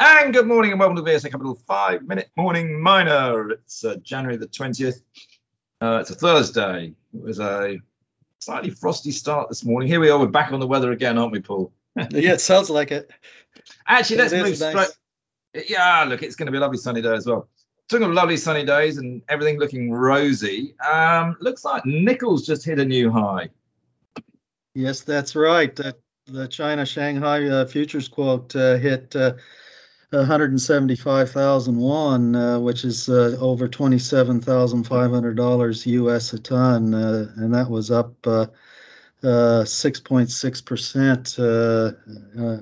And good morning and welcome to the VSA Capital 5 Minute Morning Miner. It's uh, January the 20th. Uh, it's a Thursday. It was a slightly frosty start this morning. Here we are, we're back on the weather again, aren't we, Paul? yeah, it sounds like it. Actually, let's It move nice. straight. Yeah, look, it's going to be a lovely sunny day as well. Talking of lovely sunny days and everything looking rosy, um, looks like nickel's just hit a new high. Yes, that's right. The, the China Shanghai uh, futures quote uh, hit uh, 175,000 won, uh, which is uh, over $27,500 US a ton, uh, and that was up uh, uh, 6.6% uh, uh,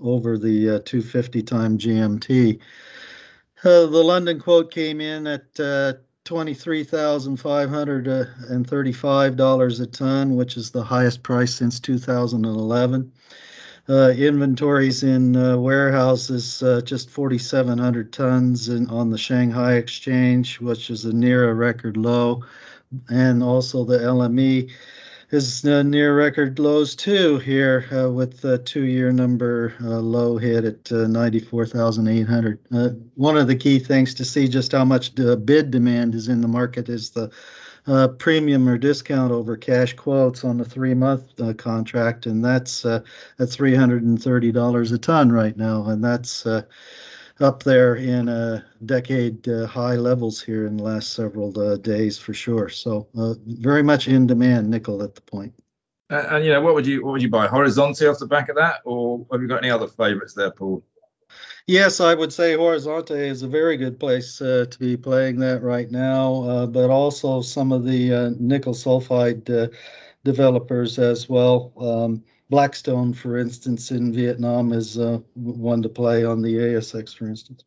over the uh, 250 time GMT. The London quote came in at uh, $23,535 a ton, which is the highest price since 2011. Uh, inventories in uh, warehouses uh, just 4,700 tons in, on the Shanghai Exchange, which is a near a record low, and also the LME is uh, near record lows too here, uh, with the two-year number uh, low hit at uh, 94,800. Uh, one of the key things to see just how much bid demand is in the market is the uh, premium or discount over cash quotes on the three-month uh, contract, and that's uh, at $330 a ton right now, and that's uh, up there in uh, decade uh, high levels here in the last several days for sure. So very much in demand nickel at the point. And you know, what would you what would you buy? Horizonte off the back of that, or have you got any other favourites there, Paul? Yes, I would say Horizonte is a very good place uh, to be playing that right now, uh, but also some of the uh, nickel sulfide uh, developers as well. Um, Blackstone, for instance, in Vietnam is uh, one to play on the ASX, for instance.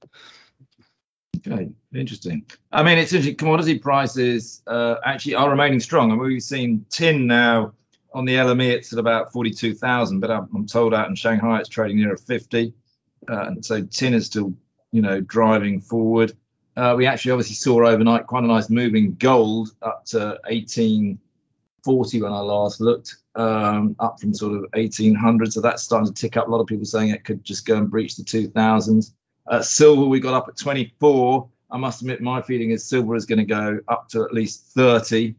Okay, interesting. I mean, it's interesting. Commodity prices uh, actually are remaining strong. I mean, we've seen tin now on the LME, it's at about 42,000, but I'm, I'm told out in Shanghai it's trading near a 50. Uh, and so tin is still, you know, driving forward. Uh, we actually obviously saw overnight quite a nice move in gold up to 1840 when I last looked, um, up from sort of 1800. So that's starting to tick up. A lot of people saying it could just go and breach the 2000s. Uh, silver, we got up at 24. I must admit, my feeling is silver is going to go up to at least 30.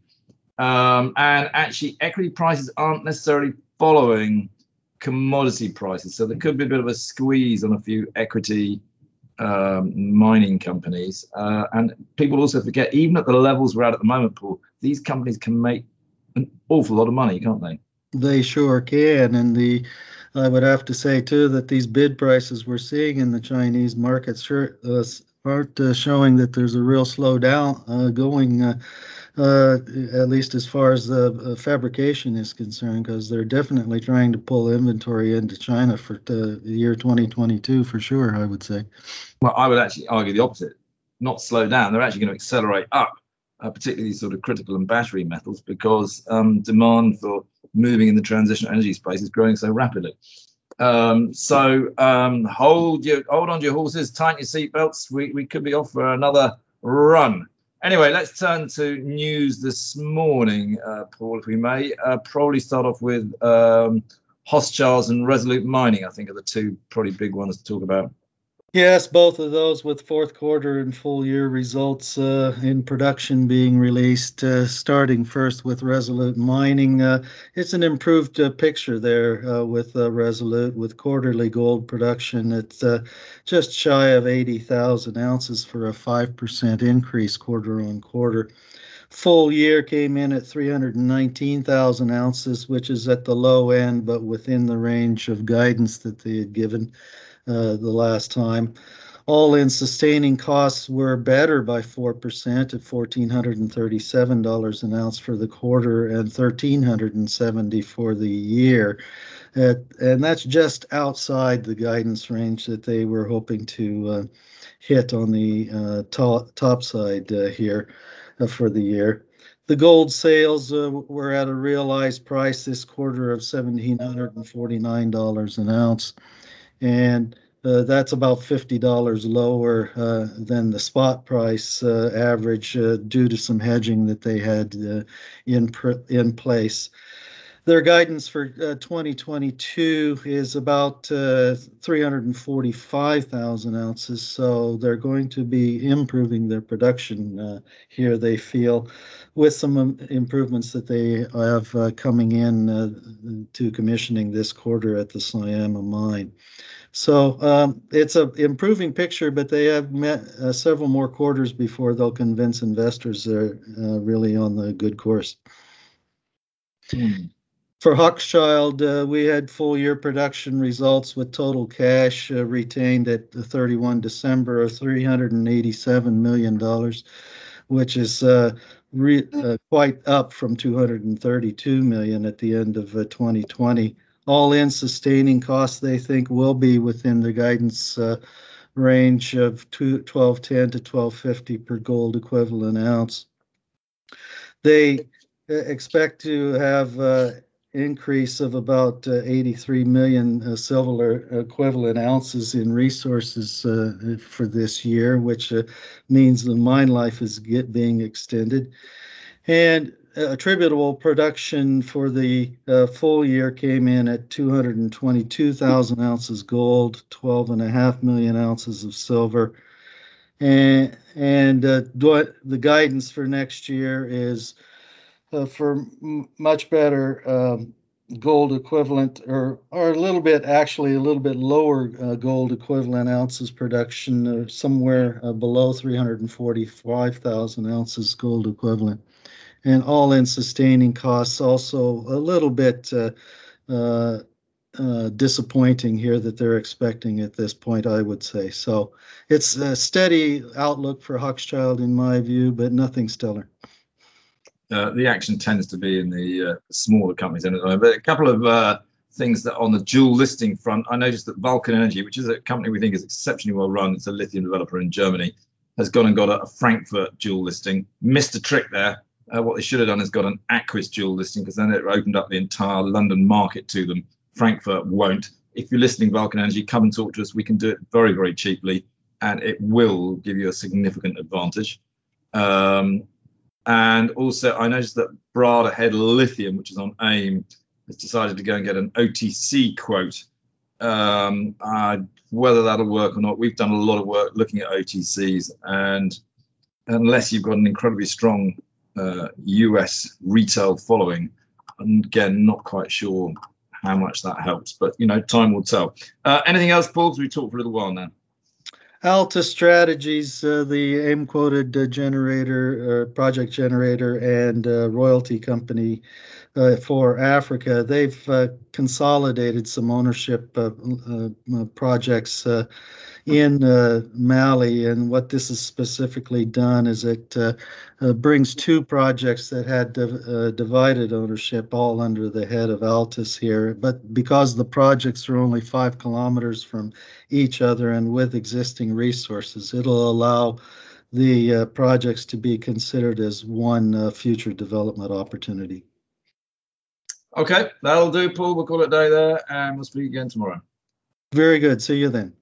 Um, and actually, equity prices aren't necessarily following commodity prices. So there could be a bit of a squeeze on a few equity um, mining companies. Uh, and people also forget, even at the levels we're at at the moment, Paul, these companies can make an awful lot of money, can't they? They sure can, and the I would have to say too that these bid prices we're seeing in the Chinese market sure uh, aren't uh, showing that there's a real slowdown uh, going. Uh, at least as far as the uh, fabrication is concerned, because they're definitely trying to pull inventory into China for the year 2022 for sure. I would say. Well, I would actually argue the opposite. Not slow down. They're actually going to accelerate up, uh, particularly sort of critical and battery metals, because um, demand for moving in the transition energy space is growing so rapidly. Um, so um, hold your hold on to your horses, tighten your seatbelts. We we could be off for another run. Anyway, let's turn to news this morning, uh, Paul, if we may. Uh, probably start off with um, Hochschild and Resolute Mining. I think are the two probably big ones to talk about. Yes, both of those with fourth quarter and full year results uh, in production being released. Uh, starting first with Resolute Mining, uh, it's an improved uh, picture there uh, with uh, Resolute, with quarterly gold production at just shy of 80,000 ounces for a 5% increase quarter on quarter. Full year came in at 319,000 ounces, which is at the low end, but within the range of guidance that they had given. Uh, the last time. All in sustaining costs were better by 4% at $1,437 an ounce for the quarter and 1,370 for the year. At, and that's just outside the guidance range that they were hoping to uh, hit on the uh, top, top side uh, here uh, for the year. The gold sales uh, were at a realized price this quarter of $1,749 an ounce and uh, that's about $50 lower uh, than the spot price uh, average uh, due to some hedging that they had uh, in pr- in place. Their guidance for uh, 2022 is about uh, 345,000 ounces. So they're going to be improving their production uh, here, they feel, with some um, improvements that they have uh, coming in uh, to commissioning this quarter at the Syama mine. So um, it's a improving picture, but they have met uh, several more quarters before they'll convince investors they're really on the good course. Hmm. For Hochschild, uh, we had full year production results with total cash uh, retained at the 31 December of 387 million dollars, which is uh, re- uh, quite up from 232 million at the end of 2020. Uh, All-in sustaining costs they think will be within the guidance uh, range of 1210 to 1250 per gold equivalent ounce. They expect to have increase of about uh, 83 million uh, silver equivalent ounces in resources uh, for this year, which means the mine life is get, being extended. And attributable production for the uh, full year came in at 222,000 ounces gold, 12.5 million ounces of silver. And, and uh, the guidance for next year is uh, for m- much better um, gold equivalent, or or a little bit actually a little bit lower uh, gold equivalent ounces production, uh, somewhere uh, below 345,000 ounces gold equivalent, and all-in sustaining costs also a little bit. Uh, uh, disappointing here that they're expecting at this point, I would say. So it's a steady outlook for Hochschild in my view, but nothing stellar. Uh, the action tends to be in the uh, smaller companies. But a couple of uh, things that on the dual listing front, I noticed that Vulcan Energy, which is a company we think is exceptionally well run, it's a lithium developer in Germany, has gone and got a, Frankfurt dual listing. Missed a trick there. Uh, what they should have done is got an Aquis dual listing because then it opened up the entire London market to them. Frankfurt won't. If you're listening, Vulcan Energy, come and talk to us. We can do it very, very cheaply, and it will give you a significant advantage. Um, and also, I noticed that Bradda Head Lithium, which is on AIM, has decided to go and get an OTC quote. Um, uh, whether that'll work or not, we've done a lot of work looking at OTCs, and unless you've got an incredibly strong uh, US retail following, and again, not quite sure how much that helps, but you know, time will tell. Uh, anything else, Paul? We talked for a little while now. Altus Strategies, uh, the AIM quoted uh, generator, uh, project generator, and uh, royalty company uh, for Africa, they've uh, consolidated some ownership projects in uh, Mali. And what this has specifically done is it uh, uh, brings two projects that had uh, divided ownership all under the head of Altus here. But because the projects are only five kilometers from each other and with existing resources, it'll allow the uh, projects to be considered as one uh, future development opportunity. Okay, that'll do, Paul. We'll call it day there and we'll speak again tomorrow. Very good. See you then.